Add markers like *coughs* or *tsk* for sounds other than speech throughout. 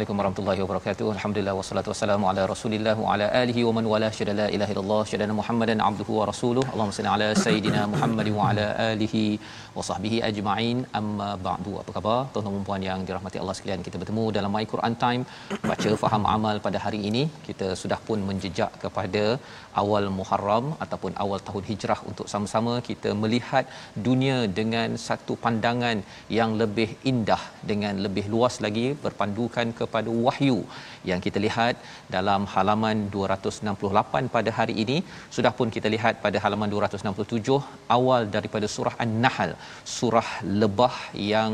Assalamualaikum warahmatullahi wabarakatuh. Alhamdulillah wassalatu wassalamu ala Rasulillah wa ala alihi wa man wala syada la ilaha illallah syada Muhammadan abduhu wa rasuluh. Allahumma salli ala sayidina Muhammad wa ala alihi wa sahbihi ajma'in. Amma ba'du. Apa khabar tuan-tuan dan puan yang dirahmati Allah sekalian? Kita bertemu dalam My Quran Time baca faham amal pada hari ini. Kita sudah pun menjejak kepada awal Muharram ataupun awal tahun Hijrah untuk sama-sama kita melihat dunia dengan satu pandangan yang lebih indah dengan lebih luas lagi berpandukan kepada wahyu yang kita lihat dalam halaman 268 pada hari ini. Sudah pun kita lihat pada halaman 267 awal daripada surah An-Nahl surah lebah yang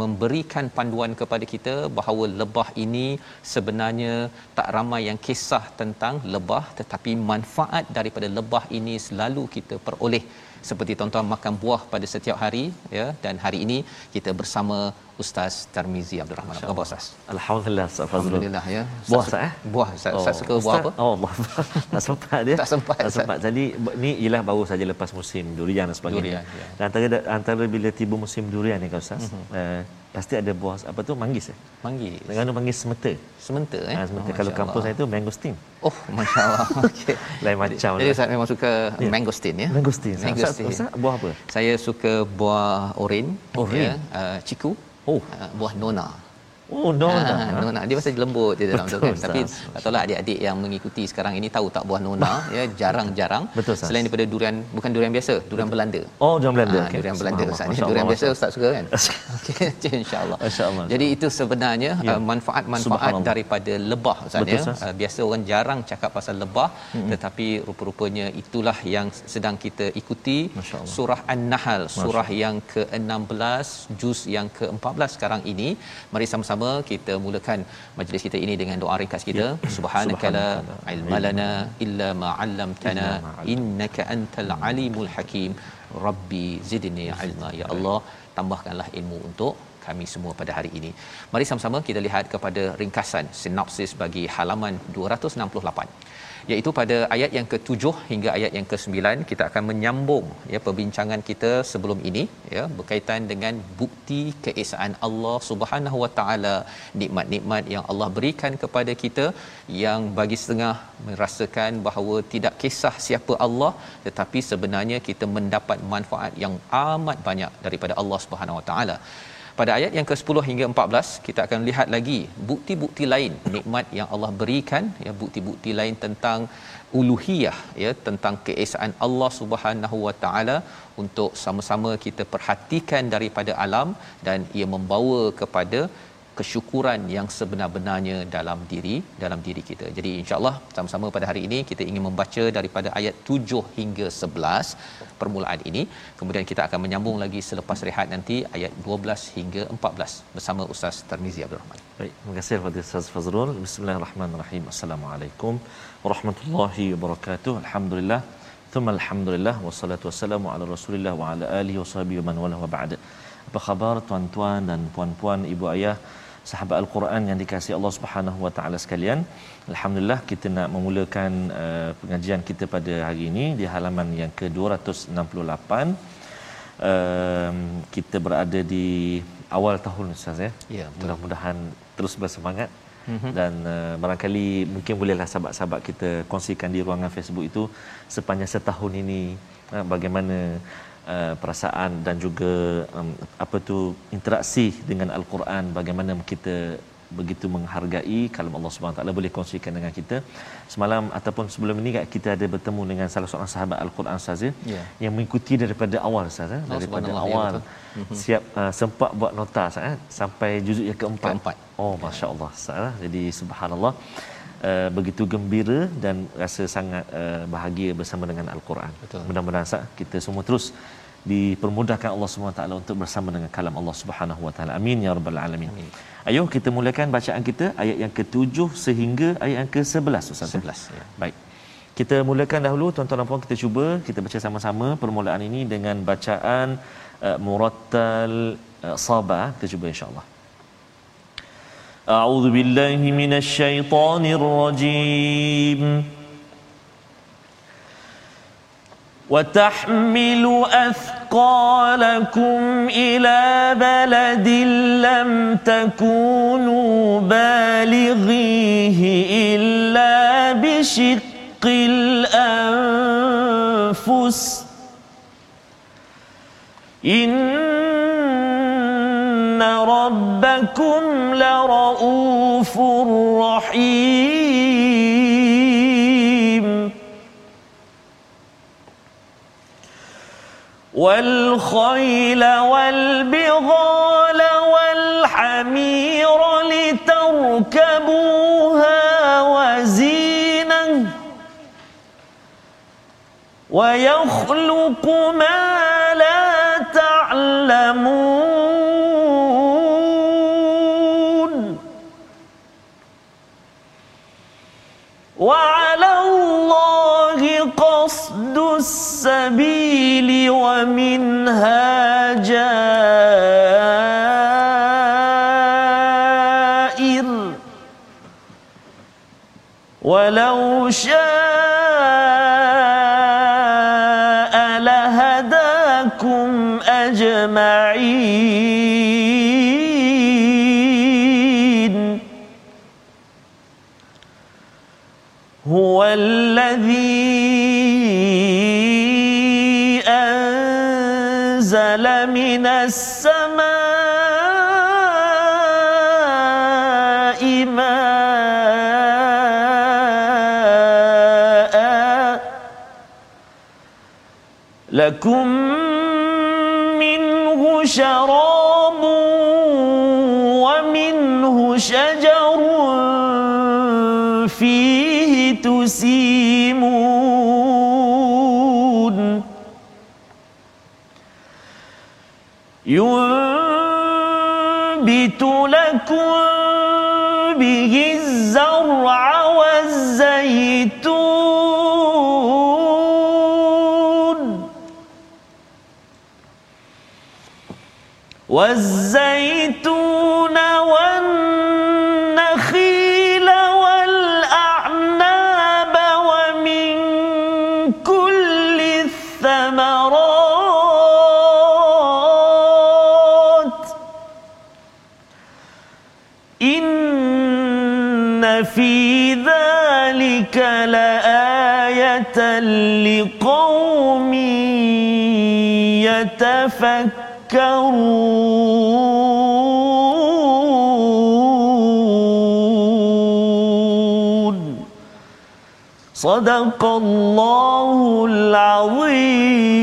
memberikan panduan kepada kita bahawa lebah ini sebenarnya tak ramai yang kisah tentang lebah tetapi manfaat daripada lebah ini selalu kita peroleh seperti tuan-tuan makan buah pada setiap hari ya dan hari ini kita bersama Ustaz Tarmizi Abdul Rahman. Apa khabar Ustaz? Alhamdulillah Ustaz Fazrul. Alhamdulillah ya. Buah Ustaz eh? Buah Ustaz, Oh, Ustaz suka buah Ustaz- apa? Oh Allah. *laughs* tak sempat dia. Tak sempat, Tak Ustaz. sempat. Jadi ni ialah baru saja lepas musim durian dan sebagainya. Durian, ya. Dan antara antara bila tiba musim durian ni kan Ustaz, uh, pasti ada buah apa tu manggis eh. Manggis. Dengan manggis semeta. Sementa eh. Ha, semeta Oh, kalau kampung saya tu mangosteen. Oh, masya-Allah. *laughs* Okey. Lain macam Jadi lah. Ustaz memang suka Ya. mangosteen ya. Mangosteen. Ustaz buah apa? Saya suka buah oren, Oren. ya, uh, ciku. Oh. Uh, buah nona. Oh, no. Ah, no. nona dia masih lembut dia dalam tu Betul, kan. Tapi tak tahulah adik-adik yang mengikuti sekarang ini tahu tak buah nona *laughs* ya jarang-jarang Betul, Ustaz. selain daripada durian bukan durian biasa, durian Belanda. Oh, jam Belanda. Ah, Okey. durian Belanda. Ustaz. Allah, Durian biasa. Ustaz suka kan? *laughs* Okey, *laughs* insya-Allah. Masya Allah. Jadi itu sebenarnya Ya. uh, manfaat-manfaat daripada lebah Ustaz Betul, ya. Uh, biasa orang jarang cakap pasal lebah tetapi rupa-rupanya itulah yang sedang kita ikuti surah An-Nahl surah yang ke-16 juz yang ke-14 sekarang ini. Mari sama-sama kita mulakan majlis kita ini dengan doa ringkas kita. Subhanaka la Subhanaka la ilma lana illa ma 'allamtana Illa ma 'allamtana. innaka antal alimul hakim. Rabbi zidni ilma ya Allah tambahkanlah ilmu untuk kami semua pada hari ini. Mari sama-sama kita lihat kepada ringkasan sinopsis bagi halaman 268 iaitu pada ayat yang ke-7 hingga ayat yang ke-9 kita akan menyambung ya perbincangan kita sebelum ini ya berkaitan dengan bukti keesaan Allah Subhanahu Wa Taala nikmat-nikmat yang Allah berikan kepada kita yang bagi setengah merasakan bahawa tidak kisah siapa Allah tetapi sebenarnya kita mendapat manfaat yang amat banyak daripada Allah Subhanahu Wa Taala pada ayat yang ke-10 hingga 14 kita akan lihat lagi bukti-bukti lain nikmat yang Allah berikan ya bukti-bukti lain tentang uluhiyah ya tentang keesaan Allah Subhanahu Wa Taala untuk sama-sama kita perhatikan daripada alam dan ia membawa kepada kesyukuran yang sebenar-benarnya dalam diri dalam diri kita. Jadi insya-Allah sama-sama pada hari ini kita ingin membaca daripada ayat 7 hingga 11 permulaan ini. Kemudian kita akan menyambung lagi selepas rehat nanti ayat 12 hingga 14 bersama Ustaz Tarmizi Abdul Rahman. Baik, terima kasih kepada Ustaz Fazrul. Bismillahirrahmanirrahim. Assalamualaikum warahmatullahi wabarakatuh. Alhamdulillah. Thumma alhamdulillah wassalatu wassalamu ala Rasulillah wa ala alihi washabihi wa man wala wa ba'd. Apa khabar tuan-tuan dan puan-puan, ibu ayah, sahabat Al-Quran yang dikasihi Allah Subhanahu wa taala sekalian. Alhamdulillah kita nak memulakan uh, pengajian kita pada hari ini di halaman yang ke-268. Um, kita berada di awal tahun Ustaz ya. Ya. Mudah-mudahan terus bersemangat mm-hmm. dan uh, barangkali mungkin bolehlah sahabat-sahabat kita kongsikan di ruangan Facebook itu sepanjang setahun ini uh, bagaimana uh, perasaan dan juga um, apa tu interaksi dengan al-Quran bagaimana kita begitu menghargai kalau Allah Subhanahu taala boleh kongsikan dengan kita. Semalam ataupun sebelum ini kita ada bertemu dengan salah seorang sahabat Al-Quran Ustaz yeah. yang mengikuti daripada awal Ustaz eh? daripada oh, awal ya, siap uh, sempat buat nota Ustaz eh? sampai juzuk yang keempat. keempat. Oh masya-Allah Ustaz. Eh? Jadi subhanallah Uh, begitu gembira dan rasa sangat uh, bahagia bersama dengan Al-Quran. Mudah-mudahan sah, kita semua terus dipermudahkan Allah SWT untuk bersama dengan kalam Allah Subhanahu Wa Taala. Amin ya rabbal alamin. Amin. Ayuh kita mulakan bacaan kita ayat yang ke-7 sehingga ayat yang ke-11 Ustaz. 11 ya. Baik. Kita mulakan dahulu tuan-tuan dan puan kita cuba kita baca sama-sama permulaan ini dengan bacaan uh, murattal uh, sabah kita cuba insya-Allah. A'udzu billahi minasy syaithanir rajim. وتحمل أثقالكم إلى بلد لم تكونوا بالغيه إلا بشق الأنفس. إن ربكم لرؤوف رحيم. والخيل والبغال والحمير لتركبوها وزينة ويخلق ما لا تعلمون. وعلى السبيل ومنها جائر ولو شاء لهداكم أجمعين من السماء ماء لكم منه شراب ومنه شجر فيه ينبت لكم به الزرع والزيتون والزيتون يتفكرون صدق الله العظيم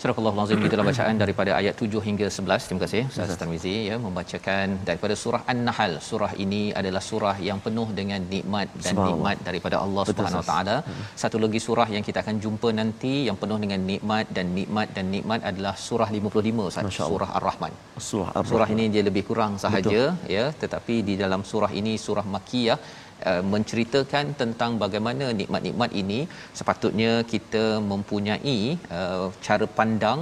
Surah Al-Azim itulah bacaan daripada ayat 7 hingga 11. Terima kasih Ustaz Tarmizi ya membacakan daripada surah An-Nahl. Surah ini adalah surah yang penuh dengan nikmat dan nikmat daripada Allah Subhanahu Wa Taala. Hmm. Satu lagi surah yang kita akan jumpa nanti yang penuh dengan nikmat dan nikmat dan nikmat adalah surah 55 Ustaz. Surah Ar-Rahman. Surah Ar-Rahman. Surah ini dia lebih kurang sahaja Betul. ya tetapi di dalam surah ini surah Makkiyah Uh, menceritakan tentang bagaimana nikmat-nikmat ini sepatutnya kita mempunyai uh, cara pandang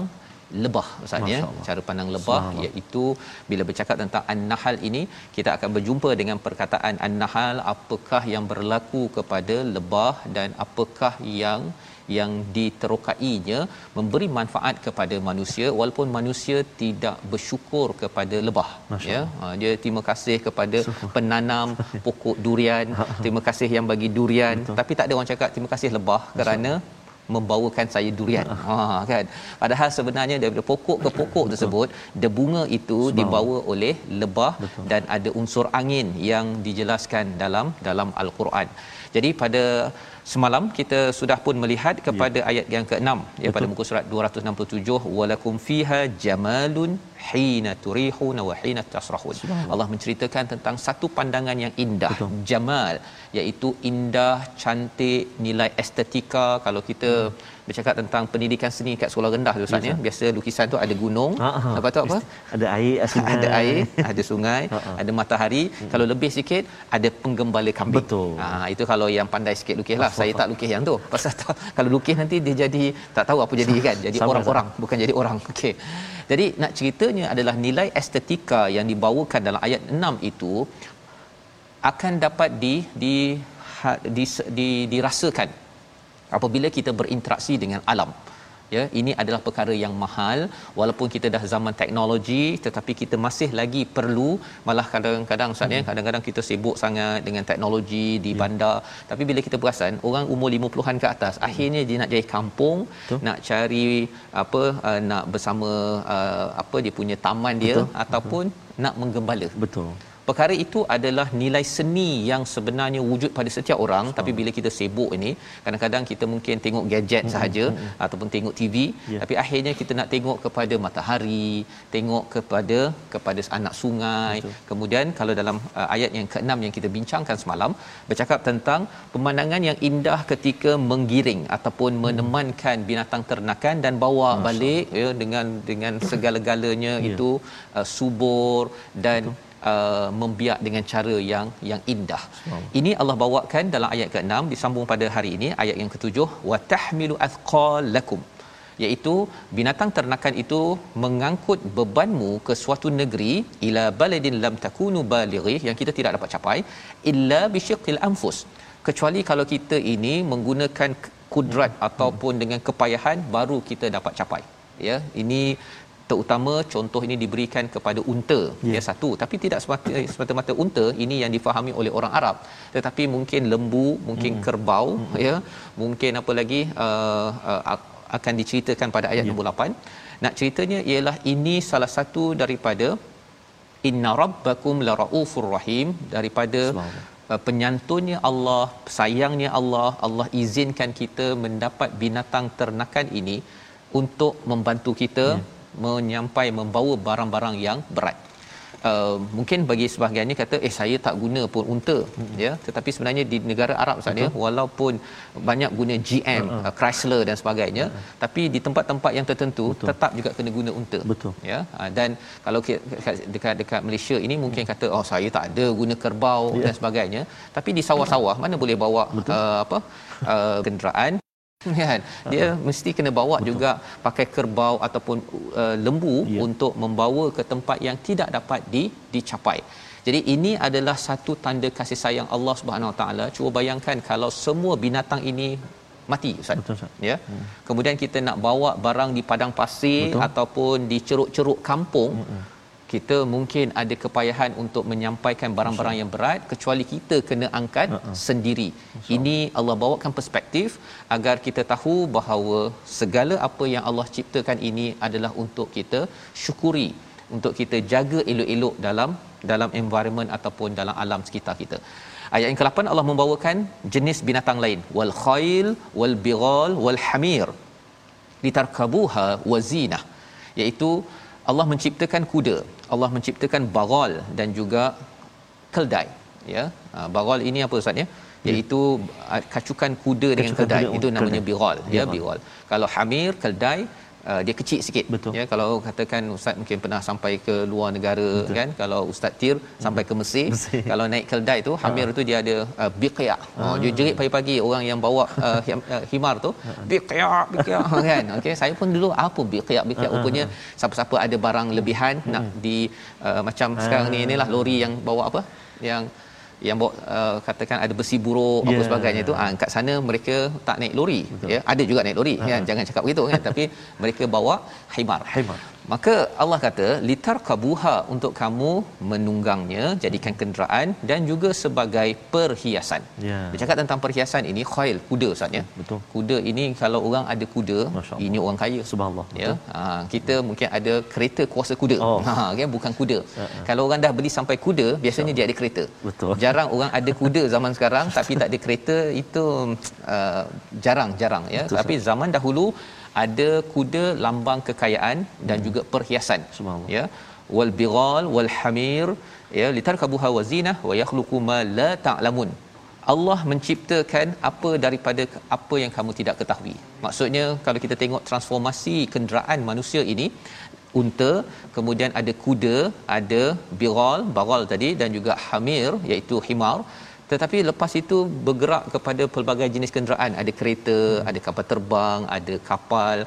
lebah ustaz ya. Cara pandang lebah iaitu bila bercakap tentang an-nahl ini kita akan berjumpa dengan perkataan an-nahl apakah yang berlaku kepada lebah dan apakah yang yang diterokainya memberi manfaat kepada manusia walaupun manusia tidak bersyukur kepada lebah Masya ya uh, dia terima kasih kepada penanam *laughs* pokok durian terima kasih yang bagi durian Betul. tapi tak ada orang cakap terima kasih lebah kerana membawakan saya durian. Ha kan. Padahal sebenarnya daripada pokok ke pokok tersebut, debunga itu Sebab. dibawa oleh lebah Betul. dan ada unsur angin yang dijelaskan dalam dalam al-Quran. Jadi pada semalam kita sudah pun melihat kepada ya. ayat yang ke-6 ya pada muka surat 267 walakum fiha jamalun hina turihuna wa hina tasrahun. Allah menceritakan tentang satu pandangan yang indah, Betul. jamal iaitu indah, cantik, nilai estetika kalau kita hmm bercakap tentang pendidikan seni kat sekolah rendah tu Ustaz ya. Biasa lukisan tu ada gunung, uh-huh. lepas tu apa? Ada air, sungai. ada air, ada sungai, uh-huh. *laughs* ada matahari. Uh-huh. Kalau lebih sikit ada penggembala kambing. Betul. Ha itu kalau yang pandai sikit lukis lah. Saya tak lukis yang tu. Pasal tak, kalau lukis nanti dia jadi tak tahu apa jadi *laughs* kan. Jadi orang-orang bukan jadi orang. *laughs* Okey. Jadi nak ceritanya adalah nilai estetika yang dibawakan dalam ayat 6 itu akan dapat di di di, di, di dirasakan apabila kita berinteraksi dengan alam ya ini adalah perkara yang mahal walaupun kita dah zaman teknologi tetapi kita masih lagi perlu malah kadang-kadang ustaz ya hmm. kadang-kadang kita sibuk sangat dengan teknologi di ya. bandar tapi bila kita perasan orang umur 50-an ke atas hmm. akhirnya dia nak jadi kampung Betul. nak cari apa uh, nak bersama uh, apa dia punya taman dia Betul. ataupun Betul. nak menggembala Betul perkara itu adalah nilai seni yang sebenarnya wujud pada setiap orang tapi bila kita sibuk ini kadang-kadang kita mungkin tengok gadget hmm, sahaja hmm, hmm. ataupun tengok TV yeah. tapi akhirnya kita nak tengok kepada matahari tengok kepada kepada anak sungai Betul. kemudian kalau dalam uh, ayat yang ke-6 yang kita bincangkan semalam bercakap tentang pemandangan yang indah ketika menggiring ataupun hmm. menemankan binatang ternakan dan bawa Masya. balik ya dengan dengan *coughs* segala-galanya yeah. itu uh, subur dan Betul uh, membiak dengan cara yang yang indah. Ini Allah bawakan dalam ayat ke-6 disambung pada hari ini ayat yang ke-7 wa tahmilu athqalakum iaitu binatang ternakan itu mengangkut bebanmu ke suatu negeri ila baladin lam takunu balighi yang kita tidak dapat capai illa bisyiqil anfus kecuali kalau kita ini menggunakan kudrat hmm. ataupun dengan kepayahan baru kita dapat capai ya ini terutama contoh ini diberikan kepada unta yeah. ya satu tapi tidak semata semata-mata unta ini yang difahami oleh orang Arab tetapi mungkin lembu mungkin mm. kerbau mm. ya mungkin apa lagi uh, uh, akan diceritakan pada ayat yeah. nombor 8 nak ceritanya ialah ini salah satu daripada inna rabbakum laraufur rahim daripada uh, penyantunnya Allah sayangnya Allah Allah izinkan kita mendapat binatang ternakan ini untuk membantu kita yeah menyampai membawa barang-barang yang berat. Uh, mungkin bagi sebahagiannya kata eh saya tak guna pun unta hmm. ya tetapi sebenarnya di negara Arab ya walaupun banyak guna GM uh-huh. uh, Chrysler dan sebagainya uh-huh. tapi di tempat-tempat yang tertentu Betul. tetap juga kena guna unta Betul. ya uh, dan kalau dekat dekat Malaysia ini mungkin hmm. kata oh saya tak ada guna kerbau yeah. dan sebagainya tapi di sawah-sawah mana boleh bawa uh, apa uh, kenderaan *laughs* kan dia uh-huh. mesti kena bawa Betul. juga pakai kerbau ataupun uh, lembu yeah. untuk membawa ke tempat yang tidak dapat di dicapai jadi ini adalah satu tanda kasih sayang Allah Subhanahu Wa Taala cuba bayangkan kalau semua binatang ini mati ustaz Betul, ustaz. ya hmm. kemudian kita nak bawa barang di padang pasir Betul. ataupun di ceruk-ceruk kampung hmm kita mungkin ada kepayahan untuk menyampaikan barang-barang yang berat kecuali kita kena angkat uh-uh. sendiri. Ini Allah bawakan perspektif agar kita tahu bahawa segala apa yang Allah ciptakan ini adalah untuk kita syukuri, untuk kita jaga elok-elok dalam dalam environment ataupun dalam alam sekitar kita. Ayat yang ke-8 Allah membawakan jenis binatang lain wal khail wal bighal wal hamir litarkabuha wazinah iaitu Allah menciptakan kuda, Allah menciptakan bagal dan juga keldai. Ya, ha, bagal ini apa ustaz ya? ya. Iaitu ya. kacukan kuda dengan kacukan keldai. Itu namanya bigal. Ya, bigal. Kalau hamir, keldai, uh, dia kecil sikit. Betul. ya kalau katakan ustaz mungkin pernah sampai ke luar negara Betul. kan? Kalau ustaz tir hmm. sampai ke Mesir, Mesir. kalau naik keldai tu hamir ha. tu dia ada uh, biqya oh dia jerit pagi-pagi orang yang bawa uh, himar tu. Biqya biqya *laughs* kan? Okey saya pun dulu apa biqya biqya rupanya siapa-siapa ada barang lebihan nak di uh, macam sekarang ni inilah lori yang bawa apa? Yang yang bawa uh, katakan ada besi buruk yeah. apa Ya. sebagainya tu ah kat sana mereka tak naik lori Betul. ya ada juga naik lori kan jangan cakap begitu kan tapi *laughs* mereka bawa himar Himar. Maka Allah kata litarkabuha untuk kamu menunggangnya jadikan kenderaan dan juga sebagai perhiasan. Ya. dia cakap tentang perhiasan ini khail kuda ustaz ya. Betul. kuda ini kalau orang ada kuda ini orang kaya. Subhanallah. ya. ha, kita mungkin ada kereta kuasa kuda. Oh. ha kan bukan kuda. Kalau orang dah beli sampai kuda biasanya dia ada kereta. Betul. jarang orang ada kuda zaman sekarang tapi tak ada kereta itu uh, jarang jarang ya. Betul, tapi zaman dahulu ada kuda lambang kekayaan dan juga perhiasan ya. Wal bighal wal hamir ya. Litarkabuha wa zinah wa yakhluqu ma la ta'lamun. Allah menciptakan apa daripada apa yang kamu tidak ketahui. Maksudnya kalau kita tengok transformasi kenderaan manusia ini unta, kemudian ada kuda, ada biral, baral tadi dan juga hamir iaitu himar. Tetapi lepas itu bergerak kepada pelbagai jenis kenderaan, ada kereta, hmm. ada kapal terbang, ada kapal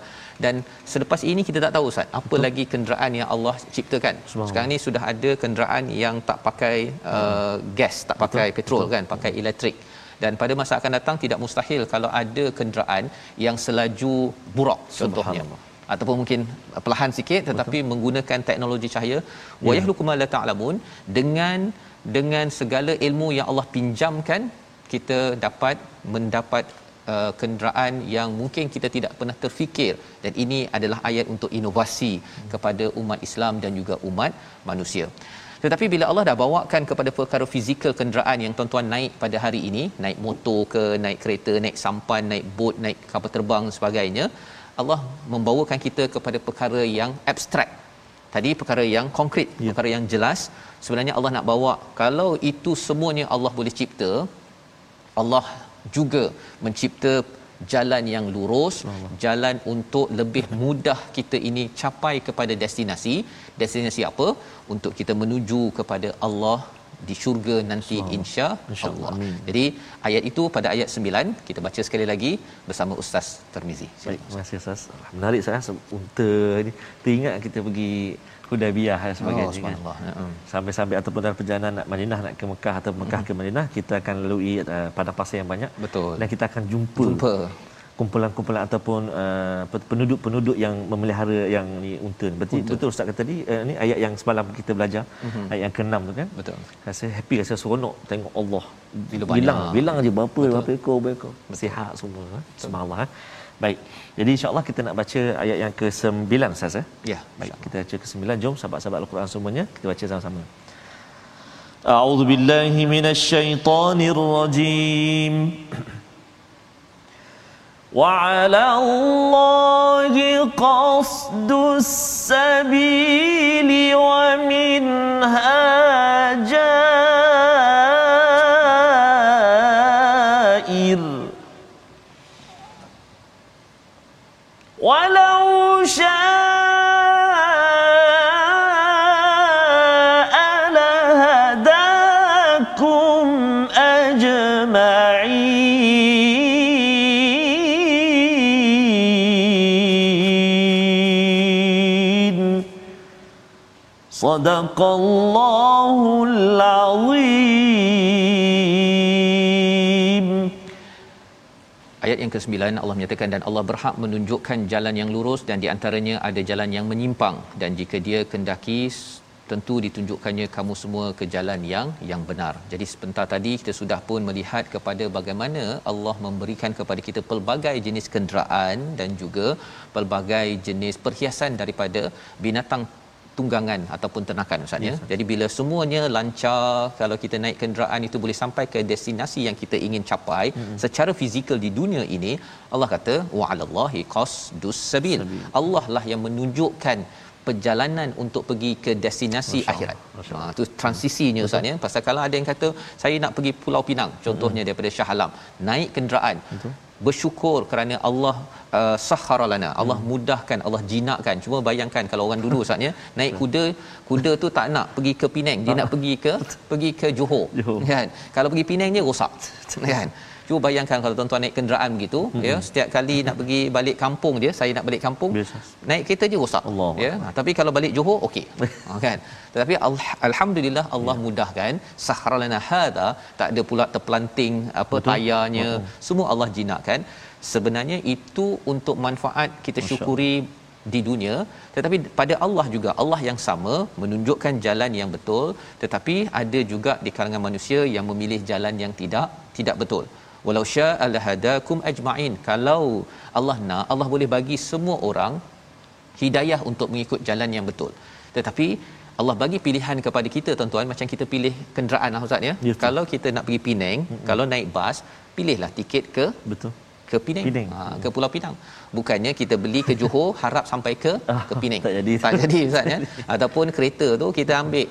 dan selepas ini kita tak tahu Ustaz, apa Betul. lagi kenderaan yang Allah ciptakan. Sekarang ni sudah ada kenderaan yang tak pakai uh, gas, tak pakai Betul. petrol Betul. kan, pakai elektrik. Dan pada masa akan datang tidak mustahil kalau ada kenderaan yang selaju burak contohnya ataupun mungkin perlahan sikit tetapi Betul. menggunakan teknologi cahaya wa yahluku ma la ta'lamun dengan dengan segala ilmu yang Allah pinjamkan kita dapat mendapat uh, kenderaan yang mungkin kita tidak pernah terfikir dan ini adalah ayat untuk inovasi kepada umat Islam dan juga umat manusia tetapi bila Allah dah bawakan kepada perkara fizikal kenderaan yang tuan-tuan naik pada hari ini, naik motor ke, naik kereta, naik sampan, naik bot, naik kapal terbang sebagainya, Allah membawakan kita kepada perkara yang abstrak. Tadi perkara yang konkret, ya. perkara yang jelas. Sebenarnya Allah nak bawa kalau itu semuanya Allah boleh cipta, Allah juga mencipta jalan yang lurus, Allah. jalan untuk lebih mudah kita ini capai kepada destinasi. Destinasi apa? Untuk kita menuju kepada Allah di syurga nanti insya Allah. Jadi ayat itu pada ayat 9 kita baca sekali lagi bersama Ustaz Termizi. Baik, terima kasih Ustaz. Menarik saya unta ni teringat kita pergi Hudaybiyah dan sebagainya oh, kan. Sampai-sampai ataupun dalam perjalanan nak Madinah nak ke Mekah atau Mekah hmm. ke Madinah kita akan lalui uh, padang pasir yang banyak Betul. dan kita akan jumpa, jumpa kumpulan-kumpulan ataupun uh, penduduk-penduduk yang memelihara yang ni unta. Berarti Unta. betul Ustaz kata tadi uh, ni ayat yang semalam kita belajar Mhm. ayat yang ke-6 tu kan. Betul. Rasa happy rasa seronok tengok Allah Bila bilang banyak. bilang aja berapa berapa ekor berapa ekor sihat semua eh. subhanallah eh. Baik. Jadi insya-Allah kita nak baca ayat yang ke-9 Ustaz eh. Ya, Baik, kita baca ke-9. Jom sahabat-sahabat Al-Quran semuanya kita baca sama-sama. A'udzu billahi minasyaitonir rajim. *clears throat* وعلى الله قصد السبيل ومنها جائر. صدق الله العظيم Ayat yang ke-9 Allah menyatakan dan Allah berhak menunjukkan jalan yang lurus dan di antaranya ada jalan yang menyimpang dan jika dia kendaki tentu ditunjukkannya kamu semua ke jalan yang yang benar. Jadi sebentar tadi kita sudah pun melihat kepada bagaimana Allah memberikan kepada kita pelbagai jenis kenderaan dan juga pelbagai jenis perhiasan daripada binatang tunggangan ataupun ternakan Ustaz ya. Jadi bila semuanya lancar kalau kita naik kenderaan itu boleh sampai ke destinasi yang kita ingin capai mm-hmm. secara fizikal di dunia ini Allah kata wa 'alallahi qasdus sabil. Allah lah yang menunjukkan perjalanan untuk pergi ke destinasi Masya akhirat. Masya Ha tu transisinya Ustaz ya. Pasal kalau ada yang kata saya nak pergi Pulau Pinang contohnya daripada Shah Alam naik kenderaan Betul. Bersyukur kerana Allah uh, sahara lana. Allah mudahkan Allah jinakkan. Cuma bayangkan kalau orang dulu Ustaz ya naik kuda kuda tu tak nak pergi ke Penang. Dia nak pergi ke *laughs* pergi ke Johor. Johor. kan? Kalau pergi Penang dia rosak. Kan cuba bayangkan kalau tuan-tuan naik kenderaan begitu mm-hmm. ya setiap kali nak pergi balik kampung dia saya nak balik kampung Biasa. naik kereta je rosak Allah ya. Ha, tapi kalau balik Johor okey. *laughs* Ha, kan? Tetapi al- alhamdulillah Allah ya. mudahkan. Sahralana hada tak ada pula terpelanting apa Betul. tayarnya. Betul. semua Allah jinakkan. Sebenarnya itu untuk manfaat kita Masya syukuri di dunia. Tetapi pada Allah juga Allah yang sama menunjukkan jalan yang betul. Tetapi ada juga di kalangan manusia yang memilih jalan yang tidak tidak betul walau syaa lahadakum ajmain kalau Allah nak Allah boleh bagi semua orang hidayah untuk mengikut jalan yang betul tetapi Allah bagi pilihan kepada kita tuan-tuan macam kita pilih kenderaan lah ustaz ya yes, kalau kita nak pergi Penang mm-hmm. kalau naik bas pilihlah tiket ke betul ke Penang, Penang. Ha, ke Pulau Pinang. Bukannya kita beli ke Johor harap sampai ke *laughs* ah, ke Penang. tak jadi. Tak jadi ustaz ya. *laughs* Ataupun kereta tu kita ambil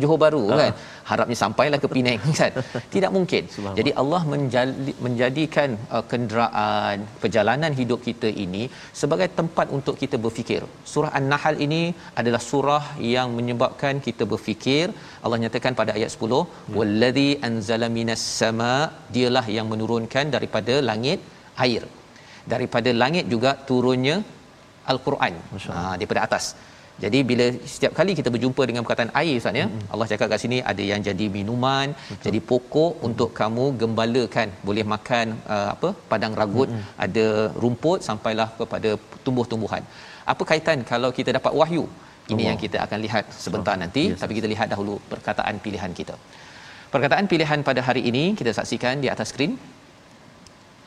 Johor Baru uh. kan? Harapnya sampailah ke Penang *laughs* kan? Tidak mungkin. Jadi Allah menjadi, menjadikan uh, kenderaan perjalanan hidup kita ini sebagai tempat untuk kita berfikir. Surah An-Nahl ini adalah surah yang menyebabkan kita berfikir. Allah nyatakan pada ayat 10 ya. wallazi anzala minas sama dialah yang menurunkan daripada langit air. Daripada langit juga turunnya al-Quran. Ha, daripada atas jadi bila setiap kali kita berjumpa dengan perkataan air Ustaz ya, mm-hmm. Allah cakap kat sini ada yang jadi minuman, Betul. jadi pokok mm-hmm. untuk kamu gembalakan, boleh makan uh, apa? padang ragut, mm-hmm. ada rumput sampailah kepada tumbuh-tumbuhan. Apa kaitan kalau kita dapat wahyu? Ini Allah. yang kita akan lihat sebentar Allah. nanti, yes, tapi kita lihat dahulu perkataan pilihan kita. Perkataan pilihan pada hari ini kita saksikan di atas skrin.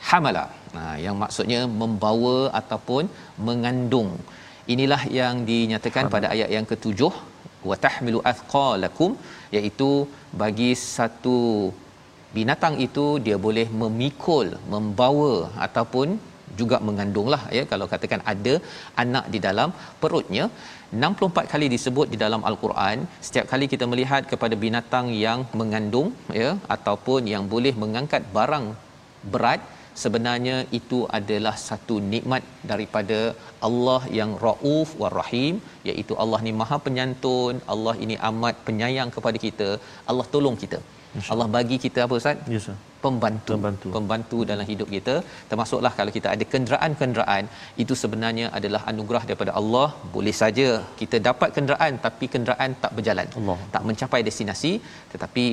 Hamala. Nah, yang maksudnya membawa ataupun mengandung. Inilah yang dinyatakan pada ayat yang ketujuh wa tahmilu athqalakum iaitu bagi satu binatang itu dia boleh memikul, membawa ataupun juga mengandunglah ya. Kalau katakan ada anak di dalam perutnya 64 kali disebut di dalam al-Quran setiap kali kita melihat kepada binatang yang mengandung ya ataupun yang boleh mengangkat barang berat sebenarnya itu adalah satu nikmat daripada Allah yang Rauf wa Rahim iaitu Allah ni Maha Penyantun Allah ini amat penyayang kepada kita Allah tolong kita Allah bagi kita apa Ustaz? Yes, sir. Pembantu. Pembantu. Pembantu dalam hidup kita. Termasuklah kalau kita ada kenderaan-kenderaan, itu sebenarnya adalah anugerah daripada Allah. Boleh saja kita dapat kenderaan tapi kenderaan tak berjalan. Allah. Tak mencapai destinasi, tetapi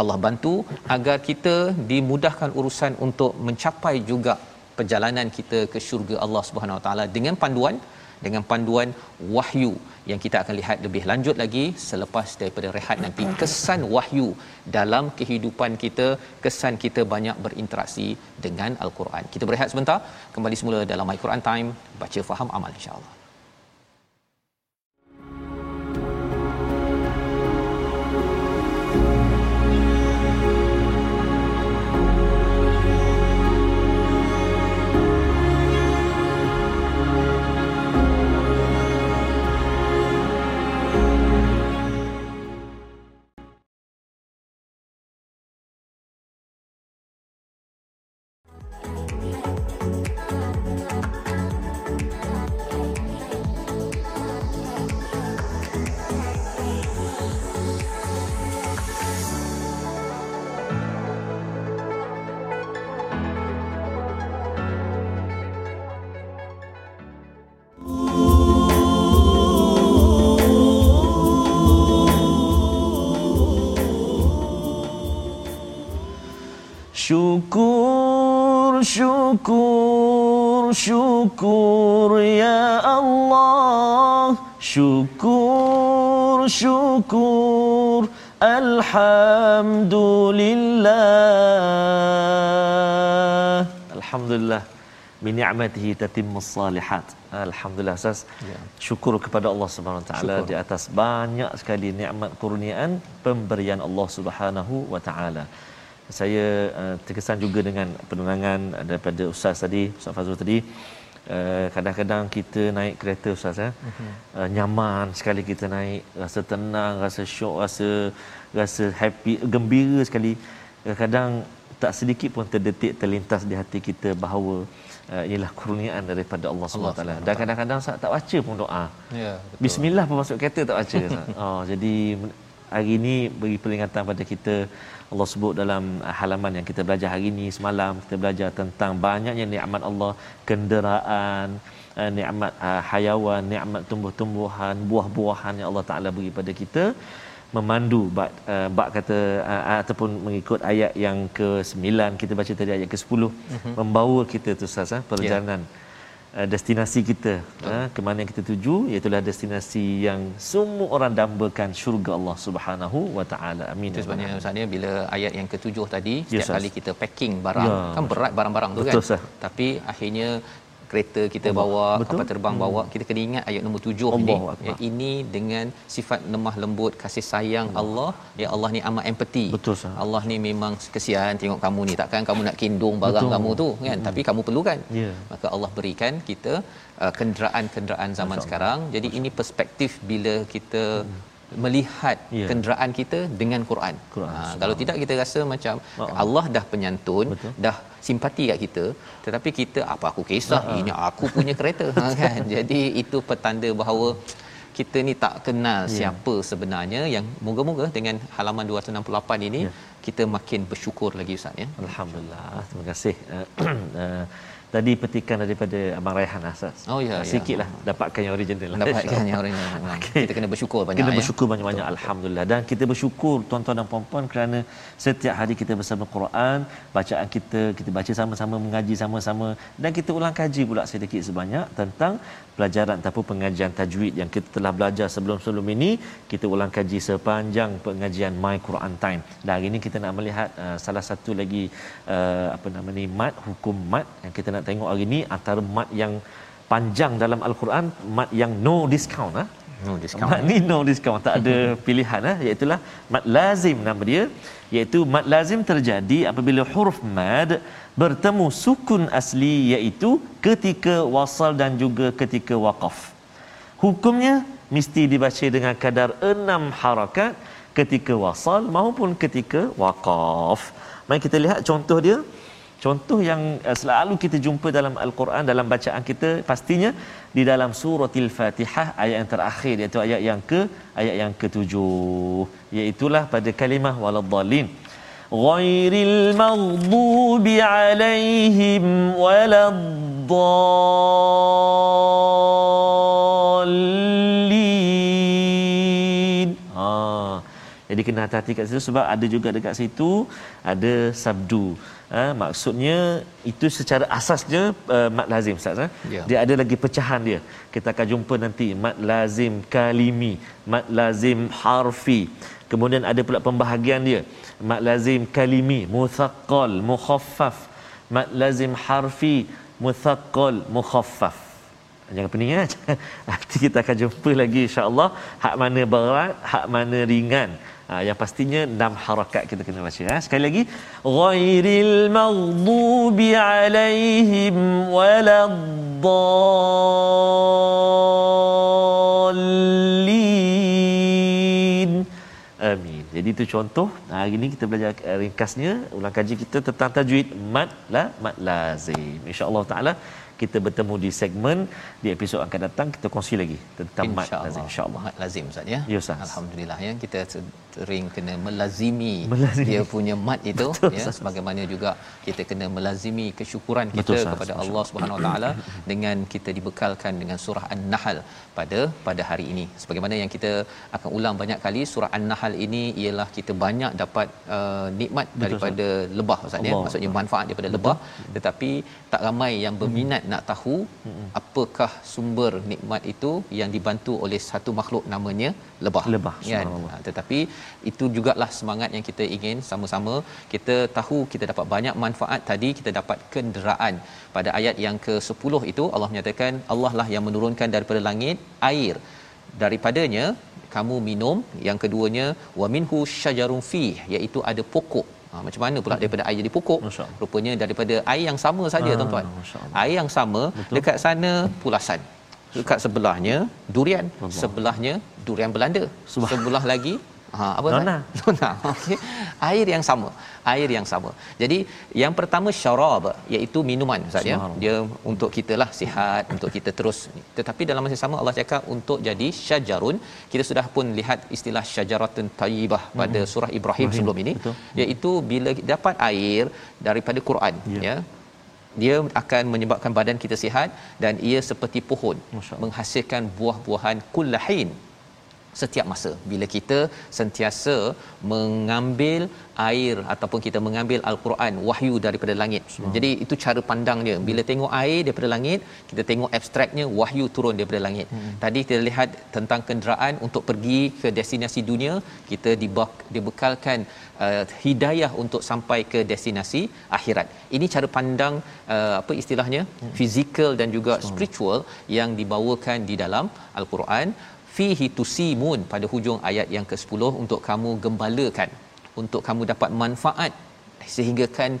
Allah bantu agar kita dimudahkan urusan untuk mencapai juga perjalanan kita ke syurga Allah Subhanahu Wa Taala dengan panduan dengan panduan wahyu yang kita akan lihat lebih lanjut lagi selepas daripada rehat nanti kesan wahyu dalam kehidupan kita kesan kita banyak berinteraksi dengan al-Quran. Kita berehat sebentar kembali semula dalam My Quran Time baca faham amal insya-Allah. Syukur, syukur ya Allah Syukur, syukur, Alhamdulillah Alhamdulillah Bini'amatihi tatimmus salihat Alhamdulillah Ustaz ya. Syukur kepada Allah Subhanahu Wa Taala Di atas banyak sekali nikmat kurniaan Pemberian Allah Subhanahu Wa Taala saya uh, terkesan juga dengan penerangan daripada ustaz tadi ustaz Fazrul tadi. Uh, kadang-kadang kita naik kereta ustaz ya uh, nyaman sekali kita naik. Rasa tenang rasa syok rasa rasa happy gembira sekali. Kadang tak sedikit pun terdetik terlintas di hati kita bahawa uh, inilah kurniaan daripada Allah SWT dan kadang-kadang tak baca pun doa. Ya, bismillah pun masuk kereta tak baca *laughs* oh, jadi hari ini beri peringatan pada kita. Allah sebut dalam uh, halaman yang kita belajar hari ini semalam kita belajar tentang banyaknya nikmat Allah. Kenderaan uh, nikmat uh, hayawan nikmat tumbuh-tumbuhan buah-buahan yang Allah Taala beri pada kita. Memandu bak, uh, bak kata uh, ataupun mengikut ayat yang ke-9 kita baca tadi ayat ke-10 uh-huh. membawa kita tu Ustaz perjalanan. Yeah uh, destinasi kita uh, ke mana yang kita tuju iaitu destinasi yang semua orang dambakan syurga Allah Subhanahu wa taala. Amin. Itu sebabnya misalnya bila ayat yang ketujuh tadi setiap yes, kali kita packing barang ya. kan berat barang-barang tu Betul, kan? Sah. tapi akhirnya kereta kita Allah. bawa Betul? kapal terbang hmm. bawa kita kena ingat ayat nombor tujuh Allah ini Allah. ya ini dengan sifat lemah lembut kasih sayang Allah, Allah ya Allah ni amat empati Betul, sah. Allah ni memang kesian tengok kamu ni takkan kamu nak kindung barang Betul. kamu tu kan hmm. tapi kamu perlukan yeah. maka Allah berikan kita uh, kenderaan-kenderaan zaman Masya sekarang jadi ini perspektif bila kita hmm melihat yeah. kenderaan kita dengan Quran. Quran. Ha, kalau tidak kita rasa macam uh-huh. Allah dah penyantun, Betul. dah simpati kat kita, tetapi kita apa aku kisah uh-huh. ini aku punya kereta ha, kan. Jadi itu petanda bahawa kita ni tak kenal yeah. siapa sebenarnya yang moga-moga dengan halaman 268 ini yeah. kita makin bersyukur lagi ustaz ya. Alhamdulillah. Terima kasih. *clears throat* Tadi petikan daripada Abang Raihan Asas. Oh ya. Sikitlah ya. dapatkan yang original. Dapatkan yang *laughs* original. okay. Kita kena bersyukur banyak Kena ya. bersyukur banyak-banyak alhamdulillah dan kita bersyukur tuan-tuan dan puan-puan kerana setiap hari kita bersama Quran, bacaan kita kita baca sama-sama mengaji sama-sama dan kita ulang kaji pula sedikit sebanyak tentang pelajaran ataupun pengajian tajwid yang kita telah belajar sebelum-sebelum ini kita ulang kaji sepanjang pengajian My Quran Time. Dan hari ini kita nak melihat uh, salah satu lagi uh, apa nama ni mat hukum mat yang kita nak tengok hari ini antara mat yang panjang dalam al-Quran mat yang no discount ah. No discount. Mat ni no discount tak ada *laughs* pilihan ah iaitu mat lazim nama dia iaitu mat lazim terjadi apabila huruf mad bertemu sukun asli iaitu ketika wasal dan juga ketika waqaf. Hukumnya mesti dibaca dengan kadar enam harakat ketika wasal maupun ketika waqaf. Mari kita lihat contoh dia. Contoh yang uh, selalu kita jumpa dalam al-Quran dalam bacaan kita pastinya di dalam suratil Fatihah ayat yang terakhir iaitu ayat yang ke ayat yang ketujuh. Iaitu pada kalimah waladdallin ghairil maghdubi alaihim waladdallin. ha jadi kena hati-hati kat situ sebab ada juga dekat situ ada sabdu. Ha, maksudnya itu secara asasnya uh, mat lazim ustaz ha? ya. dia ada lagi pecahan dia. Kita akan jumpa nanti mat lazim kalimi mat lazim harfi. Kemudian ada pula pembahagian dia. Mat lazim kalimi muthaqqal mukhaffaf. Mat lazim harfi muthaqqal mukhaffaf. Jangan pening ya *laughs* nanti kita akan jumpa lagi insyaallah hak mana berat hak mana ringan Ha, yang pastinya enam harakat kita kena baca ha. sekali lagi ghairil maghdubi alaihim waladdallin. Amin. Jadi itu contoh hari ini kita belajar ringkasnya ulang kaji kita tentang tajwid mad la mad lazim. Insyaallah taala kita bertemu di segmen di episod akan datang kita kongsi lagi tentang mat lazim. Insyaallah mat lazim ustaz ya? Ya ustaz. Alhamdulillah ya. Kita sering kena melazimi, melazimi. dia punya mat *laughs* itu Betul, ya. Sebagaimana juga kita kena melazimi kesyukuran kita Betul, kepada. Allah Subhanahu Wa Taala *laughs* dengan kita dibekalkan dengan surah An-Nahl pada pada hari ini sebagaimana yang kita akan ulang banyak kali surah An-Nahl ini ialah kita banyak dapat uh, nikmat Betul, daripada sahas. lebah ustaz ya maksudnya manfaat daripada Betul. lebah tetapi tak ramai yang berminat nak tahu hmm. apakah sumber nikmat itu yang dibantu oleh satu makhluk namanya lebah. Lebah. Ya. Ha, tetapi itu jugalah semangat yang kita ingin sama-sama kita tahu kita dapat banyak manfaat tadi kita dapat kenderaan. Pada ayat yang ke-10 itu Allah menyatakan Allah lah yang menurunkan daripada langit air daripadanya kamu minum yang keduanya wa minhu syajarun fi iaitu ada pokok Ha, macam mana pula daripada air jadi pokok? Rupanya daripada air yang sama saja ha, tuan-tuan. Air yang sama Betul. dekat sana pulasan. Dekat sebelahnya durian, Allah. sebelahnya durian Belanda. Sebelah lagi Ha apa? Nona. *laughs* Nona. Okey. Air yang sama. Air yang sama. Jadi yang pertama syarab iaitu minuman Ustaz ya. Dia untuk kita lah sihat, untuk kita terus. Tetapi dalam masa yang sama Allah cakap untuk jadi syajarun. Kita sudah pun lihat istilah syajaratun tayyibah pada surah Ibrahim, Ibrahim, sebelum ini betul. iaitu bila dapat air daripada Quran Ya. ya dia akan menyebabkan badan kita sihat dan ia seperti pohon menghasilkan buah-buahan kullahin setiap masa bila kita sentiasa mengambil air ataupun kita mengambil al-Quran wahyu daripada langit. Jadi itu cara pandang dia. Bila tengok air daripada langit, kita tengok abstraknya wahyu turun daripada langit. Hmm. Tadi kita lihat tentang kenderaan untuk pergi ke destinasi dunia, kita dibak, dibekalkan uh, hidayah untuk sampai ke destinasi akhirat. Ini cara pandang uh, apa istilahnya? Hmm. fizikal dan juga spiritual yang dibawakan di dalam al-Quran fihi tusimun pada hujung ayat yang ke-10 untuk kamu gembalakan untuk kamu dapat manfaat sehingga kan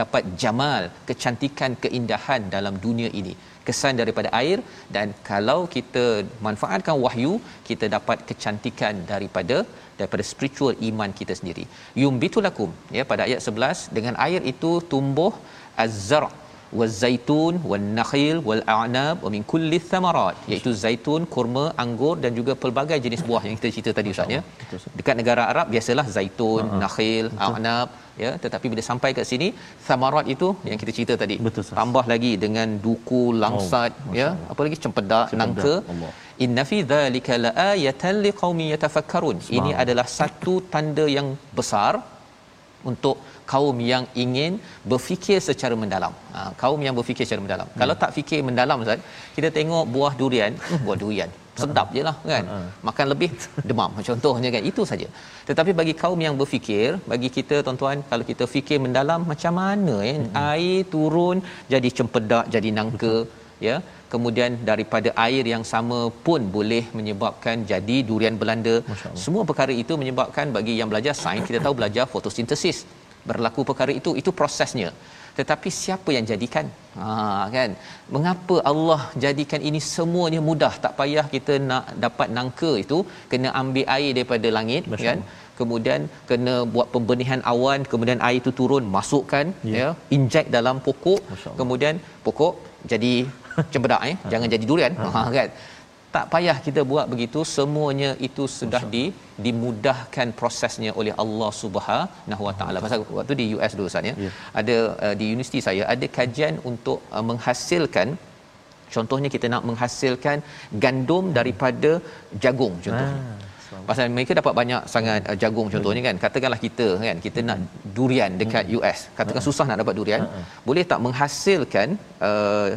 dapat jamal kecantikan keindahan dalam dunia ini. Kesan daripada air dan kalau kita manfaatkan wahyu kita dapat kecantikan daripada daripada spiritual iman kita sendiri. Yumbitulakum ya pada ayat 11 dengan air itu tumbuh az-zar' wazaitun wan nakhil wal a'nab wa min kulli thamarat iaitu zaitun kurma anggur dan juga pelbagai jenis buah yang kita cerita tadi ustaz ya. Dekat negara Arab biasalah zaitun uh-huh. nakhil a'nab ya. Tetapi bila sampai kat sini thamarat itu yang kita cerita tadi. Betul, tambah lagi dengan duku langsat Oh, ya. apa lagi? Cempedak, Cempedak, nangka. Allah. inna fi dhalika laayatan liqaumin yatafakkarun. Ini adalah satu tanda yang besar untuk kaum yang ingin berfikir secara mendalam. Ha, kaum yang berfikir secara mendalam. Hmm. Kalau tak fikir mendalam Ustaz, kita tengok buah durian, hmm, buah durian. *laughs* Sedap je lah kan. Makan lebih demam *laughs* contohnya kan. Itu saja. Tetapi bagi kaum yang berfikir, bagi kita tuan-tuan kalau kita fikir mendalam macam mana ya air turun jadi cempedak, jadi nangka *laughs* ya. Kemudian daripada air yang sama pun boleh menyebabkan jadi durian Belanda. Semua perkara itu menyebabkan bagi yang belajar sains kita tahu belajar fotosintesis. Berlaku perkara itu itu prosesnya. Tetapi siapa yang jadikan? Ha kan. Mengapa Allah jadikan ini semuanya mudah? Tak payah kita nak dapat nangka itu kena ambil air daripada langit Masya kan. Kemudian kena buat pembenihan awan, kemudian air itu turun, masukkan ya, ya inject dalam pokok. Kemudian pokok jadi *laughs* cempedak eh. Jangan jadi durian. Ha kan. Tak payah kita buat begitu, semuanya itu sudah di dimudahkan prosesnya oleh Allah Subhanahu Wa Taala. Pasal waktu di US dulu Ustaz ya. Ya. Ada uh, di universiti saya ada kajian untuk uh, menghasilkan contohnya kita nak menghasilkan gandum daripada jagung contohnya. Ah, Pasal mereka dapat banyak sangat uh, jagung contohnya kan. Katakanlah kita kan kita nak durian dekat US. Katakan susah nak dapat durian. Boleh tak menghasilkan uh,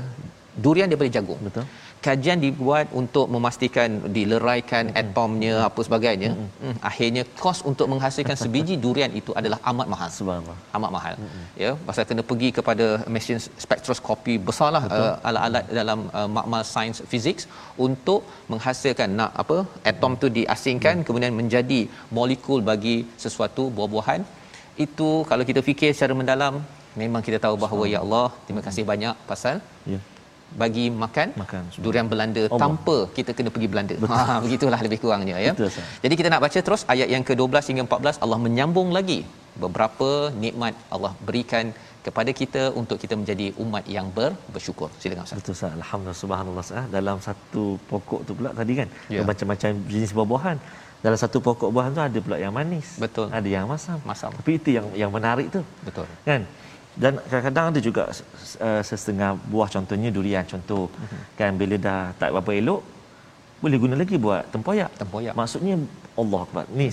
durian daripada jagung? Betul. Kajian dibuat untuk memastikan dileraikan atomnya apa sebagainya. Hmm, akhirnya kos untuk menghasilkan *laughs* sebiji durian itu adalah amat mahal Subhanallah. amat mahal mm-hmm. ya pasal kena pergi kepada mesin spektroskopi besarlah uh, alat-alat dalam uh, makmal sains fizik untuk menghasilkan nak apa atom tu diasingkan mm. kemudian menjadi molekul bagi sesuatu buah-buahan itu kalau kita fikir secara mendalam memang kita tahu bahawa ya Allah terima kasih banyak pasal Ya. Bagi makan, Makan. durian Belanda Allah. tanpa kita kena pergi Belanda. Ha *laughs* begitulah lebih kurangnya ya. Betul. Jadi kita nak baca terus ayat yang ke-12 hingga 14 Allah menyambung lagi beberapa nikmat Allah berikan kepada kita untuk kita menjadi umat yang ber, bersyukur. Silakan Ustaz. Betul Ustaz. Alhamdulillah subhanallah Ustaz. Dalam satu pokok tu pula tadi kan. Ya. Macam-macam jenis buah-buahan. Dalam satu pokok buahan tu ada pula yang manis. Betul. Ada yang masam. Masam. Tapi itu yang yang menarik tu. Betul. Kan? Dan kadang-kadang ada juga uh, sesetengah buah contohnya durian contoh. Mhm. Kan bila dah tak berapa elok boleh guna lagi buat tempoyak. Tempoyak. Maksudnya Allah Akbar. Ni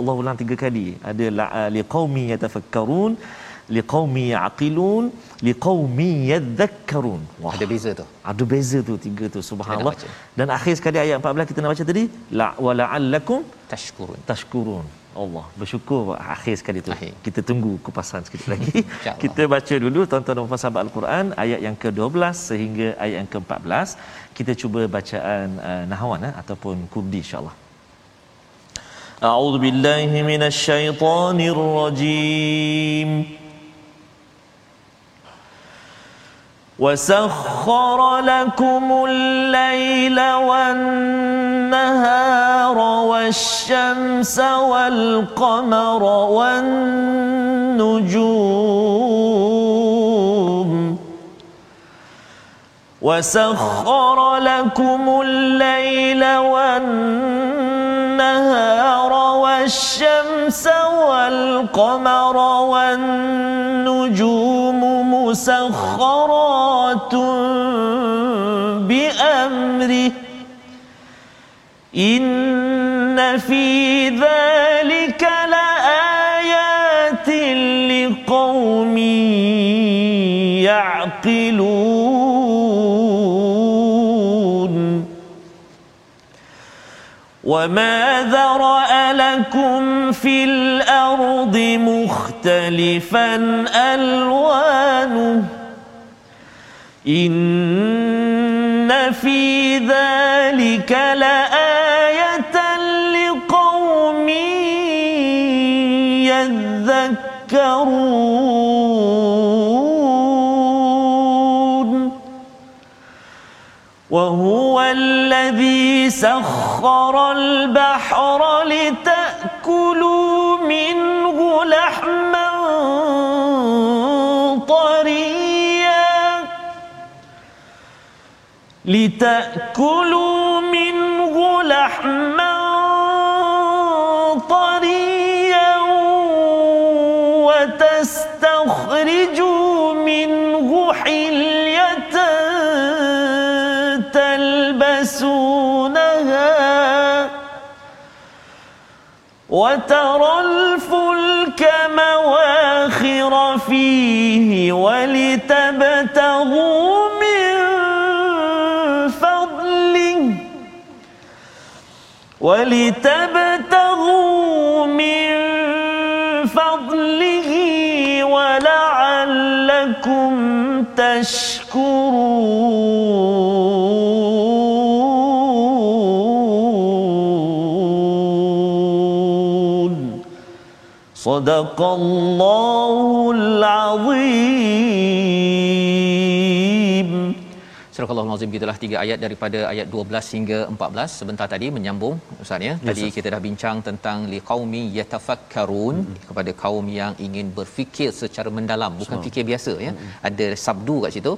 Allah ulang tiga kali. Ada la liqaumi yatafakkarun, liqaumi yaqilun, liqaumi yadhakkarun. Wah. Ada beza tu. Ada beza tu tiga tu subhanallah. Dan akhir sekali ayat 14 kita nak baca tadi la wa la'allakum Tashkurun. tashkurun. Allah bersyukur akhir sekali tu. Akhir. kita tunggu kupasan sikit *laughs* lagi. Kita baca dulu tuan-tuan dan sahabat al-Quran ayat yang ke-12 sehingga ayat yang ke-14 kita cuba bacaan uh, nahwan eh, ataupun kurdi insyaallah. A'udzu billahi minasy syaithanir rajim وسخر لكم الليل والنهار والشمس والقمر والنجوم وسخر لكم الليل والنهار والشمس والقمر والنجوم مسخرات بأمره. إن في ذلك لآيات لقوم يعقلون. وما ذرأ لكم في الأرض مختلفا ألوانه إن في ذلك لآية لقوم يذكرون وهو الذي سخر البحر لتأكلوا منه لحما طريا. لتأكلوا منه لحما وترى الفلك مواخر فيه ولتبتغوا من فضله ولتبتغوا من فضله ولعلكم تشكرون. صدق الله العظيم Surah Al-Azim gitulah tiga ayat daripada ayat 12 hingga 14 sebentar tadi menyambung ustaz ya. Tadi Yes, kita dah bincang tentang liqaumi yatafakkarun hmm. kepada kaum yang ingin berfikir secara mendalam bukan fikir biasa ya. Hmm. Ada sabdu kat situ.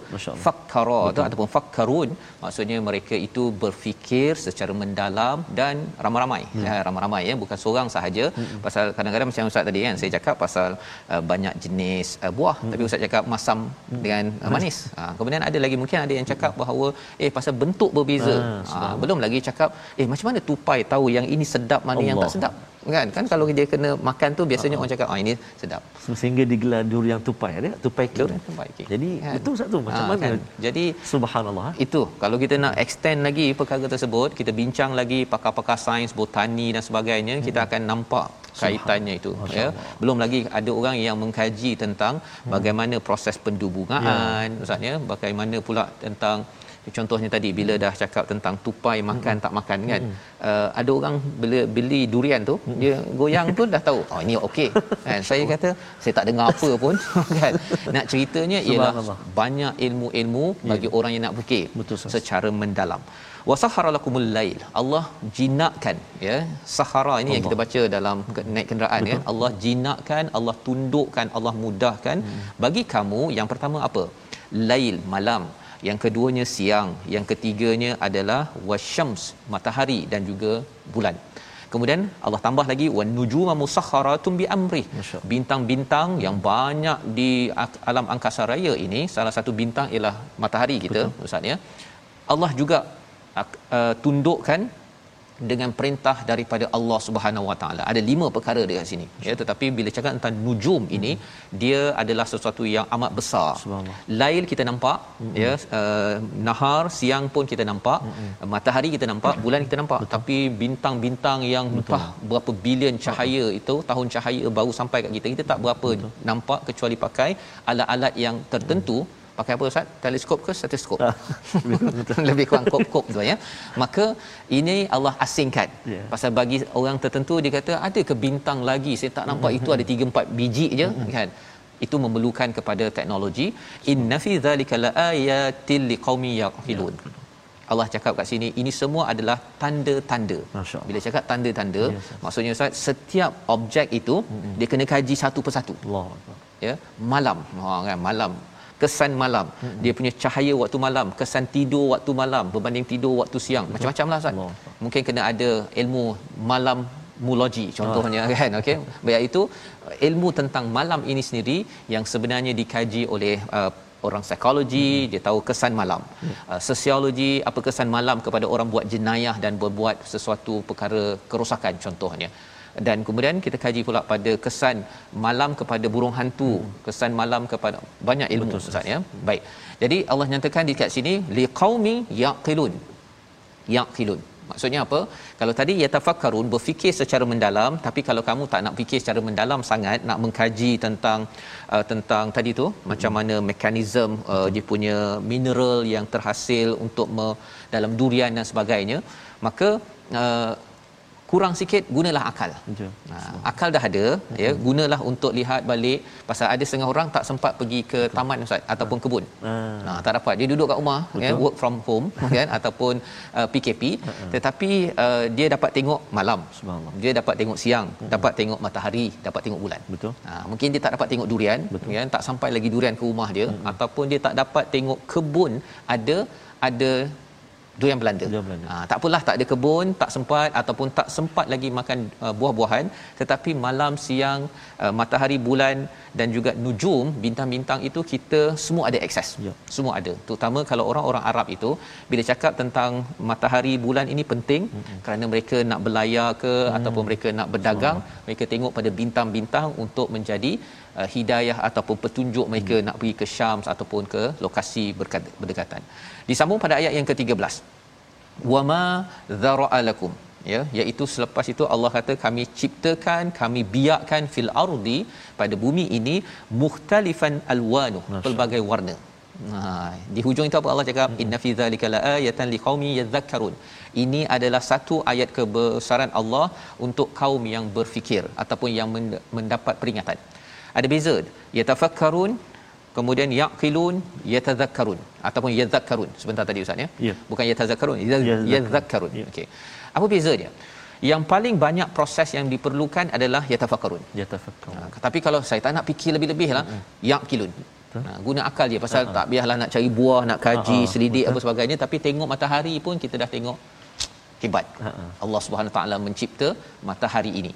Fakkara tu ataupun fakkarun maksudnya mereka itu berfikir secara mendalam dan ramai-ramai. Hmm. Ya, ramai-ramai ya bukan seorang sahaja. Hmm. Pasal kadang-kadang macam ustaz tadi kan saya cakap pasal uh, banyak jenis uh, buah hmm. tapi ustaz cakap masam hmm. dengan uh, manis. Ha, kemudian ada lagi mungkin ada yang cakap bahawa eh pasal bentuk berbeza. Ah, Ha, belum lagi cakap eh macam mana tupai tahu yang ini sedap mana yang tak Allah. sedap. Kan kan kalau dia kena makan tu biasanya orang cakap ah ini sedap. sehingga digelar durian tupai ada tupai kek Durian tupai kek. jadi Kan? betul satu macam Ah, mana kan? Jadi subhanallah ha? itu kalau kita nak extend lagi perkara tersebut kita bincang lagi pakar-pakar sains botani dan sebagainya hmm. kita akan nampak kaitannya itu Masya ya belum lagi ada orang yang mengkaji tentang Hmm. bagaimana proses pendubungan Ya. ustaz ya. Bagaimana pula tentang contohnya tadi bila dah cakap tentang tupai makan Hmm. tak makan kan? Uh, ada orang bila beli durian tu Hmm. dia goyang tu dah tahu oh ini okey. *laughs* Kan? Saya kata saya tak dengar apa pun. *laughs* Kan? Nak ceritanya ialah banyak ilmu-ilmu bagi orang yang nak fikir Betul, secara mendalam wa sahara lakumul lail. Allah jinakkan ya. Sahara ini yang kita baca dalam naik kenderaan kan Allah jinakkan Allah tundukkan Allah mudahkan. Hmm. bagi kamu yang pertama apa? Lail malam. Yang keduanya siang. Yang ketiganya adalah wasyams matahari dan juga bulan. Kemudian Allah tambah lagi wan nujuma musakharatun bi amri. Allah. Bintang-bintang yang banyak di alam angkasa raya ini salah satu bintang ialah matahari kita ustaz ya. Allah juga uh, tundukkan dengan perintah daripada Allah Subhanahu Wa Taala. Ada lima perkara dekat sini. Ya, tetapi bila cakap tentang nujum ini, dia adalah sesuatu yang amat besar. Lail kita nampak, ya, uh, nahar siang pun kita nampak, matahari kita nampak, bulan kita nampak. Tapi bintang-bintang yang entah berapa bilion cahaya itu, tahun cahaya baru sampai kat kita, kita tak berapa nampak kecuali pakai alat-alat yang tertentu. Pakai apa Ustaz? Teleskop ke stetoskop? *laughs* Lebih kurang kop-kop tu ya. Maka ini Allah asingkan. Ya. Pasal bagi orang tertentu dia kata ada ke bintang lagi saya tak nampak itu ada 3 4 biji je kan. itu memerlukan kepada teknologi inna fi dzalika laayatil liqaumin yaqilun Allah cakap kat sini ini semua adalah tanda-tanda. Bila cakap tanda-tanda, Ya, Ustaz. maksudnya Ustaz setiap objek itu mm-hmm. dia kena kaji satu persatu. Allah Ya, malam. Ha kan malam. Kesan malam. Mm-hmm. Dia punya cahaya waktu malam, kesan tidur waktu malam berbanding tidur waktu siang. Macam-macam lah Ustaz. Allah. Mungkin kena ada ilmu malam mologi contohnya Ah. *laughs* kan okey baik itu ilmu tentang malam ini sendiri yang sebenarnya dikaji oleh uh, orang psikologi hmm. dia tahu kesan malam hmm. uh, sosiologi apa kesan malam kepada orang buat jenayah dan berbuat sesuatu perkara kerosakan contohnya dan kemudian kita kaji pula pada kesan malam kepada burung hantu hmm. kesan malam kepada banyak ilmu Betul, Ustaz ya. Baik. Jadi Allah nyatakan di kat sini liqaumi yaqilun. Yaqilun. Maksudnya apa? Kalau tadi yatafakkarun berfikir secara mendalam tapi kalau kamu tak nak fikir secara mendalam sangat nak mengkaji tentang uh, tentang tadi tu hmm. macam mana mekanisme uh, dia punya mineral yang terhasil untuk me, dalam durian dan sebagainya maka uh, kurang sikit gunalah akal. Betul. Ha, akal dah ada ya gunalah untuk lihat balik pasal ada setengah orang tak sempat pergi ke taman ustaz ataupun kebun. Ah. Ha tak dapat dia duduk kat rumah ya work from home *laughs* kan ataupun uh, PKP tetapi uh, dia dapat tengok malam. Subhanallah. Dia dapat tengok siang, dapat tengok matahari, dapat tengok bulan. Betul. Ha mungkin dia tak dapat tengok durian Betul. kan tak sampai lagi durian ke rumah dia ataupun dia tak dapat tengok kebun ada ada durian Belanda. Durian Belanda. Ha, tak apalah tak ada kebun, tak sempat ataupun tak sempat lagi makan uh, buah-buahan tetapi malam siang uh, matahari bulan dan juga nujum bintang-bintang itu kita semua ada akses. Ya. Semua ada. Terutama kalau orang-orang Arab itu bila cakap tentang matahari bulan ini penting mm-hmm. kerana mereka nak berlayar ke mm. ataupun mereka nak berdagang, so. mereka tengok pada bintang-bintang untuk menjadi uh, hidayah ataupun petunjuk mereka mm. nak pergi ke Syams ataupun ke lokasi berkat- berdekatan. Disambung pada ayat yang ke-13 wama dhara'a lakum ya iaitu selepas itu Allah kata kami ciptakan kami biarkan fil ardi pada bumi ini mukhtalifan alwanu pelbagai warna Ha, di hujung itu apa Allah cakap hmm. inna fi dzalika laayatan liqaumin yadhakkarun. Ini adalah satu ayat kebesaran Allah untuk kaum yang berfikir ataupun yang mendapat peringatan. Ada beza. Yatafakkarun kemudian yaqilun yatadhakkarun ataupun yadhakkarun sebentar tadi ustaz ya? Ya. bukan yatazakkarun Yadhakkarun. yadhakkarun Ya. okey. Apa beza dia? Yang paling banyak proses yang diperlukan adalah yatafakkarun. Ya tafakkur. ha, tapi kalau saya tak nak fikir lebih-lebih lah yaqilun. Ha, guna akal je. Pasal tak biarlah nak cari buah nak kaji ha, selidik apa sebagainya. Tapi tengok matahari pun kita dah tengok *tsk* hebat. Ha. Allah Subhanahu taala mencipta matahari ini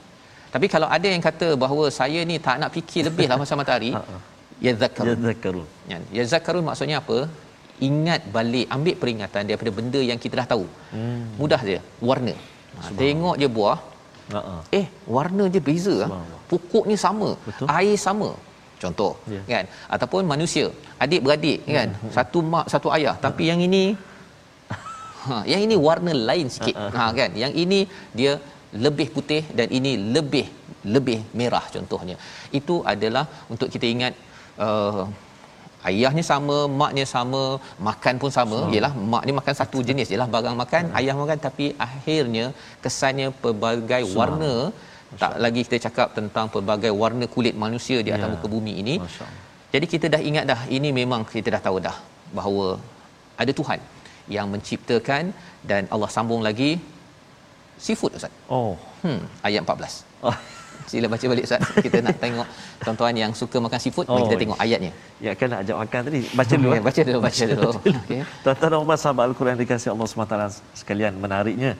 tapi kalau ada yang kata bahawa saya ni tak nak fikir lebih lah pasal matahari *laughs* Ha, ha. Ya tafakkur. Ya, yazakkarun maksudnya apa? Ingat balik, ambil peringatan daripada benda yang kita dah tahu. Hmm. Mudah je, warna. Ha, tengok je buah, Ha ah. eh warna je beza ah. Subhanallah. Pokoknya sama, Betul. air sama. Contoh, Ya. kan? Ataupun manusia, adik-beradik kan, satu mak, satu ayah, tapi yang ini *laughs* ha, yang ini warna lain sikit. Ha kan? Yang ini dia lebih putih dan ini lebih lebih merah contohnya. Itu adalah untuk kita ingat uh, ayahnya sama, maknya sama, makan pun sama. Yalah mak ni makan satu jenis jelah barang makan, ayah makan tapi akhirnya kesannya pelbagai warna tak lagi kita cakap tentang pelbagai warna kulit manusia di atas Ya. muka bumi ini. Masya. Jadi kita dah ingat dah ini memang kita dah tahu dah bahawa ada Tuhan yang menciptakan dan Allah sambung lagi seafood Ustaz. Oh. Hmm, ayat 14. Oh. *laughs* Sila baca balik Ustaz. Kita nak tengok tuan-tuan yang suka makan seafood, mari Oh, kita ya. tengok ayatnya. Ya kan nak ajak makan tadi. Baca dulu. Okey, *laughs* eh. baca dulu, baca dulu. Okey. Tuan-tuan dan puan sahabat Al-Quran dikasihi Allah SWT sekalian menariknya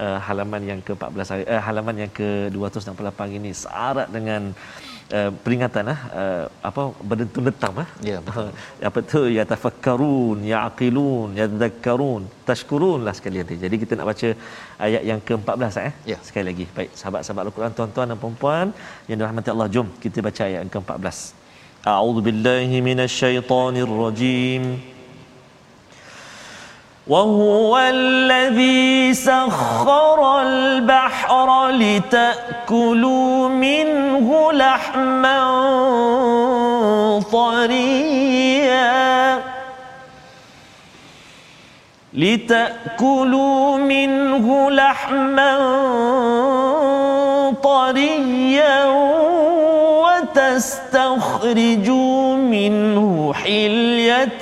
uh, halaman yang ke-14 hari uh, halaman yang ke-268 ini syarat dengan uh, peringatan ah uh, apa berdentum letam ah Ya, betul. *laughs* apa tu? Ya tafakkarun yaqilun yadhakkarun tashkurun lah sekalian ni jadi kita nak baca ayat yang ke-14 eh. Ya. sekali lagi. Baik sahabat-sahabat Al-Quran tuan-tuan dan puan-puan yang dirahmati Allah jom kita baca ayat yang ke-14 A'udzu billahi minasyaitonir rajim وهو الذي سخر البحر لتأكلوا منه لحما طريا. لتأكلوا منه لحما طريا وتستخرجوا منه حلية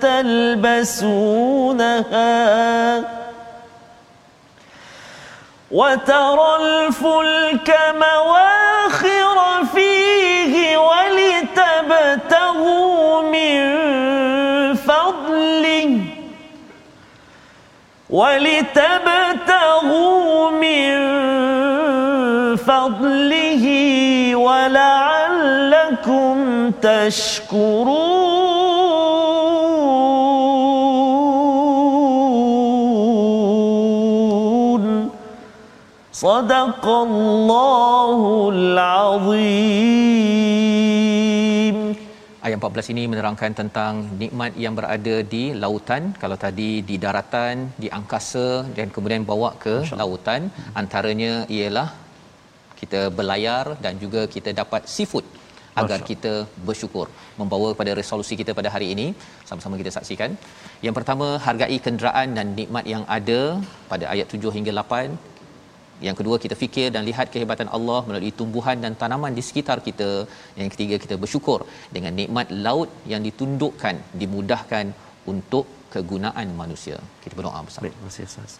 تلبسونها وترى الفلك مواخر فيه ولتبتغوا من فضله ولتبتغوا من فضله ولعلكم تشكرون صدق الله العظيم Ayat 14 ini menerangkan tentang nikmat yang berada di lautan. Kalau tadi di daratan, di angkasa dan kemudian bawa ke lautan, antaranya ialah kita berlayar dan juga kita dapat seafood agar kita bersyukur membawa kepada resolusi kita pada hari ini sama-sama kita saksikan yang pertama hargai kenderaan dan nikmat yang ada pada ayat 7 hingga 8 yang kedua kita fikir dan lihat kehebatan Allah melalui tumbuhan dan tanaman di sekitar kita. Yang ketiga kita bersyukur dengan nikmat laut yang ditundukkan, dimudahkan untuk kegunaan manusia. Kita berdoa bersama. Baik, terima kasih Ustaz.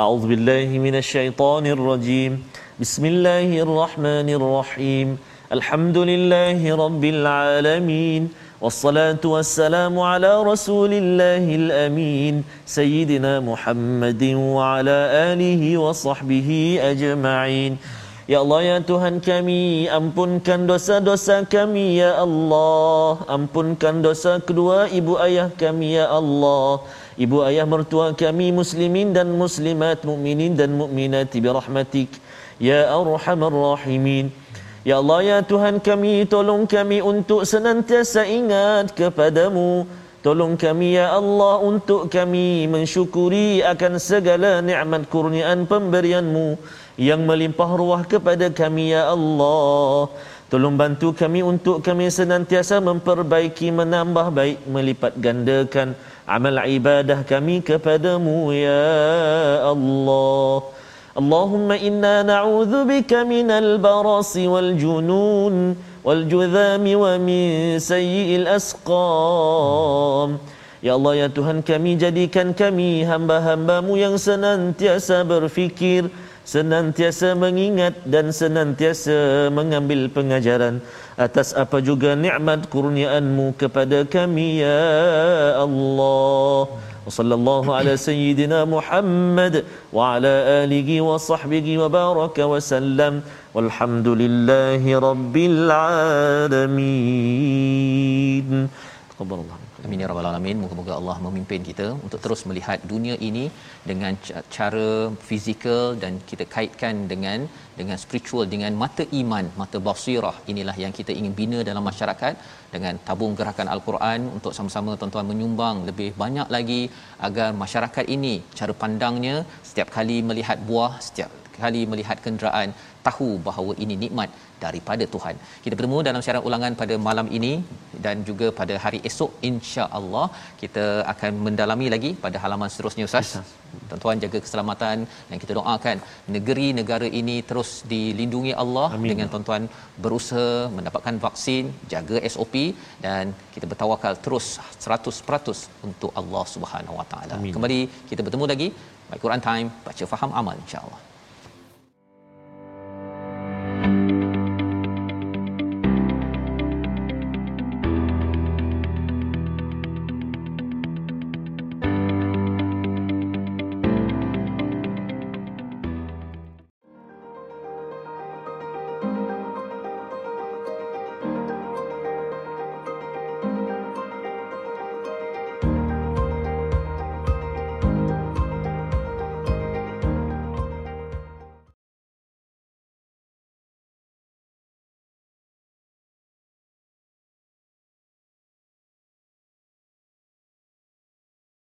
أعوذ بالله من الشيطان الرجيم بسم الله الرحمن الرحيم الحمد لله رب العالمين والصلاة والسلام على رسول الله الأمين سيدنا محمد وعلى آله وصحبه أجمعين Ya Allah ya Tuhan kami ampunkan dosa-dosa kami ya Allah ampunkan dosa kedua ibu ayah kami ya Allah ibu ayah mertua kami muslimin dan muslimat mukminin dan mukminat bi rahmatik ya arhamar rahimin Ya Allah ya Tuhan kami tolong kami untuk senantiasa ingat kepadamu Tolong kami ya Allah untuk kami mensyukuri akan segala nikmat kurniaan pemberianmu yang melimpah ruah kepada kami ya Allah. Tolong bantu kami untuk kami senantiasa memperbaiki, menambah baik, melipat gandakan amal ibadah kami kepadamu ya Allah. اللهم إنا نعوذ بك من البرص والجنون والجذام ومن سيء الأسقام Ya Allah ya Tuhan kami jadikan kami hamba-hambamu yang senantiasa berfikir senantiasa mengingat dan senantiasa mengambil pengajaran atas apa juga nikmat kurniaanmu kepada kami ya Allah. Wa sallallahu ala *coughs* sayyidina Muhammad wa ala alihi wa sahbihi wa baraka wa sallam. Walhamdulillahi rabbil alamin. Allah Amin ya rabbal alamin. Moga-moga Allah memimpin kita untuk terus melihat dunia ini dengan cara fizikal dan kita kaitkan dengan dengan spiritual dengan mata iman, mata basirah. Inilah yang kita ingin bina dalam masyarakat dengan tabung gerakan al-Quran untuk sama-sama tuan-tuan menyumbang lebih banyak lagi agar masyarakat ini cara pandangnya setiap kali melihat buah, setiap kali melihat kenderaan tahu bahawa ini nikmat daripada Tuhan. Kita bertemu dalam siaran ulangan pada malam ini dan juga pada hari esok insya-Allah kita akan mendalami lagi pada halaman seterusnya Ustaz. Tuan-tuan jaga keselamatan dan kita doakan negeri negara ini terus dilindungi Allah Amin. dengan tuan-tuan berusaha mendapatkan vaksin, jaga SOP dan kita bertawakal terus 100% untuk Allah Subhanahu Wa Taala. Kembali kita bertemu lagi My Quran Time baca faham amal insya-Allah.